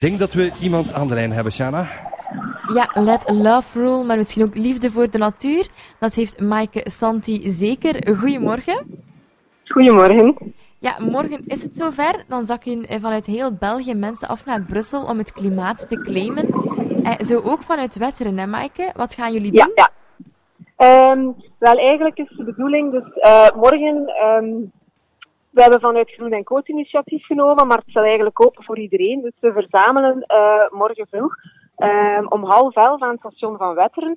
Ik denk dat we iemand aan de lijn hebben, Shana. Ja, let love rule, maar misschien ook liefde voor de natuur. Dat heeft Maaike Santi zeker. Goedemorgen. Goedemorgen. Ja, morgen is het zover. Dan zakken vanuit heel België mensen af naar Brussel om het klimaat te claimen. Eh, zo ook vanuit Wetteren, hè Maaike? Wat gaan jullie doen? Ja, ja. Um, wel, eigenlijk is de bedoeling, dus uh, morgen, um, we hebben vanuit Groen en Coat initiatief genomen, maar het zal eigenlijk open voor iedereen. Dus we verzamelen uh, morgen vroeg um, om half elf aan het station van Wetteren,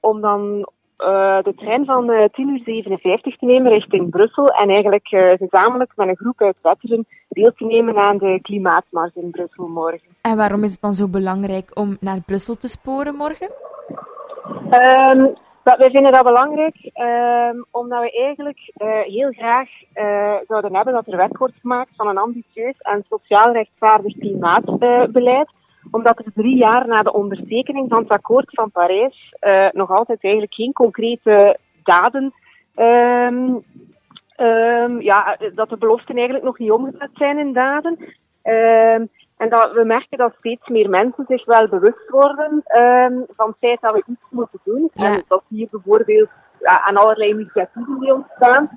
om dan uh, de trein van uh, 10 uur 57 te nemen richting Brussel en eigenlijk uh, gezamenlijk met een groep uit Wetteren deel te nemen aan de klimaatmars in Brussel morgen. En waarom is het dan zo belangrijk om naar Brussel te sporen morgen? Um, wij vinden dat belangrijk um, omdat we eigenlijk heel graag zouden hebben dat er werk wordt gemaakt van een ambitieus en sociaal rechtvaardig klimaatbeleid omdat er drie jaar na de ondertekening van het akkoord van Parijs uh, nog altijd eigenlijk geen concrete daden, um, um, ja, dat de beloften eigenlijk nog niet omgezet zijn in daden. En dat we merken dat steeds meer mensen zich wel bewust worden van het feit dat we iets moeten doen. Ja. En dat hier bijvoorbeeld ja, aan allerlei initiatieven die ontstaan.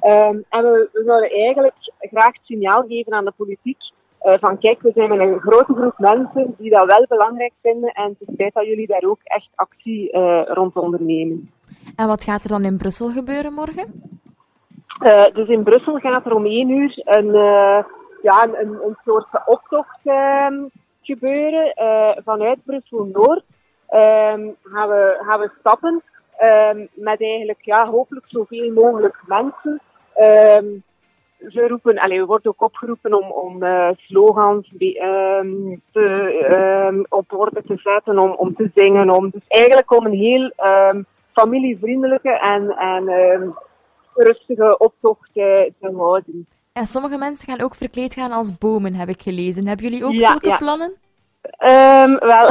en we, we zouden eigenlijk graag het signaal geven aan de politiek uh, van kijk, we zijn met een grote groep mensen die dat wel belangrijk vinden en het is tijd dat jullie daar ook echt actie uh, rond ondernemen. En wat gaat er dan in Brussel gebeuren morgen? Uh, dus in Brussel gaat er om één uur een, ja, een, een soort optocht gebeuren vanuit Brussel-Noord. Um, gaan, we, gaan we stappen um, met eigenlijk ja, hopelijk zoveel mogelijk mensen. Ze roepen, allez, we worden ook opgeroepen om, om uh, slogans te, op orde te zetten, om, om te zingen. Om, dus eigenlijk om een heel familievriendelijke en, en rustige optocht te houden. En sommige mensen gaan ook verkleed gaan als bomen, heb ik gelezen. Hebben jullie ook ja, zulke ja. plannen? wel,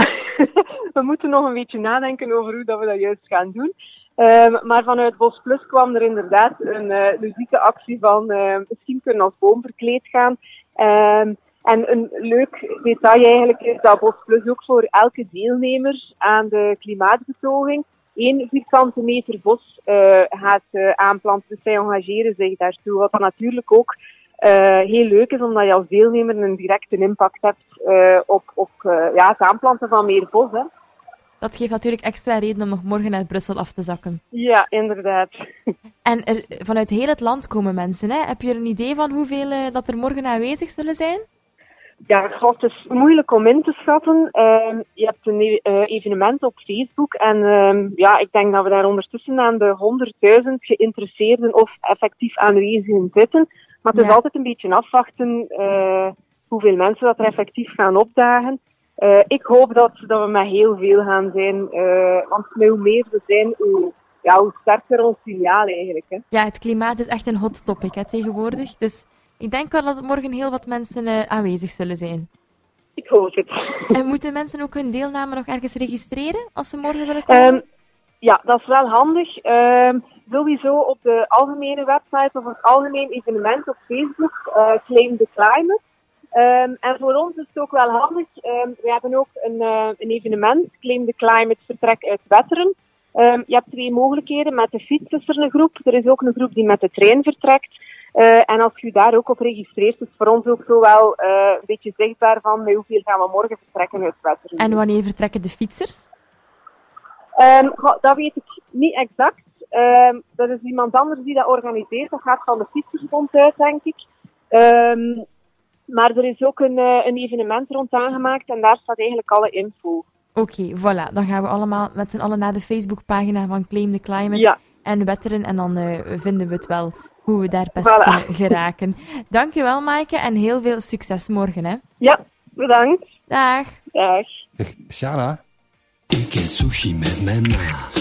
we moeten nog een beetje nadenken over hoe dat we dat juist gaan doen. Um, maar vanuit Bos Plus kwam er inderdaad een uh, ludieke actie van uh, misschien kunnen als boom verkleed gaan. Um, en een leuk detail eigenlijk is dat Bos Plus ook voor elke deelnemer aan de klimaatbetoging één vierkante meter bos uh, gaat aanplanten. Dus zij engageren zich daartoe. Wat dan natuurlijk ook heel leuk is, omdat je als deelnemer een directe impact hebt op, op ja, het aanplanten van meer bos. Hè. Dat geeft natuurlijk extra reden om nog morgen naar Brussel af te zakken. Ja, inderdaad. En er, vanuit heel het land komen mensen. Hè? Heb je een idee van hoeveel uh, dat er morgen aanwezig zullen zijn? Ja, het is moeilijk om in te schatten. Uh, je hebt een uh, evenement op Facebook en uh, ja, ik denk dat we daar ondertussen aan de 100.000 geïnteresseerden of effectief aanwezigen zitten. Maar het is altijd een beetje afwachten uh, hoeveel mensen dat er effectief gaan opdagen. Uh, ik hoop dat, dat we met heel veel gaan zijn, want hoe meer we zijn, hoe, ja, hoe sterker ons signaal eigenlijk. Hè. Ja, het klimaat is echt een hot topic hè, tegenwoordig. Dus ik denk wel dat er morgen heel wat mensen uh, aanwezig zullen zijn. Ik hoop het. En moeten mensen ook hun deelname nog ergens registreren als ze morgen willen komen? Um, ja, dat is wel handig. Um, sowieso op de algemene website of het algemeen evenement op Facebook, uh, Claim the Climate. Um, en voor ons is het ook wel handig. We hebben ook een, uh, een evenement, Claim the Climate Vertrek uit Wetteren. Je hebt twee mogelijkheden. Met de fiets is er een groep. Er is ook een groep die met de trein vertrekt. Uh, en als je daar ook op registreert, is voor ons ook zo wel uh, een beetje zichtbaar van met hoeveel gaan we morgen vertrekken uit Wetteren. En wanneer vertrekken de fietsers? Um, dat weet ik niet exact. Um, dat is iemand anders die dat organiseert. Dat gaat van de fietsersbond uit, denk ik. Um, maar er is ook een, uh, een evenement rond aangemaakt en daar staat eigenlijk alle info. Oké, okay, voilà. Dan gaan we allemaal met z'n allen naar de Facebookpagina van Claim the Climate ja. en wetteren. En dan vinden we het wel hoe we daar best voilà. kunnen geraken. Dankjewel, Maaike, en heel veel succes morgen. Hè? Ja, bedankt. Dag. Dag. Shana? Ik eet sushi met mijn ma.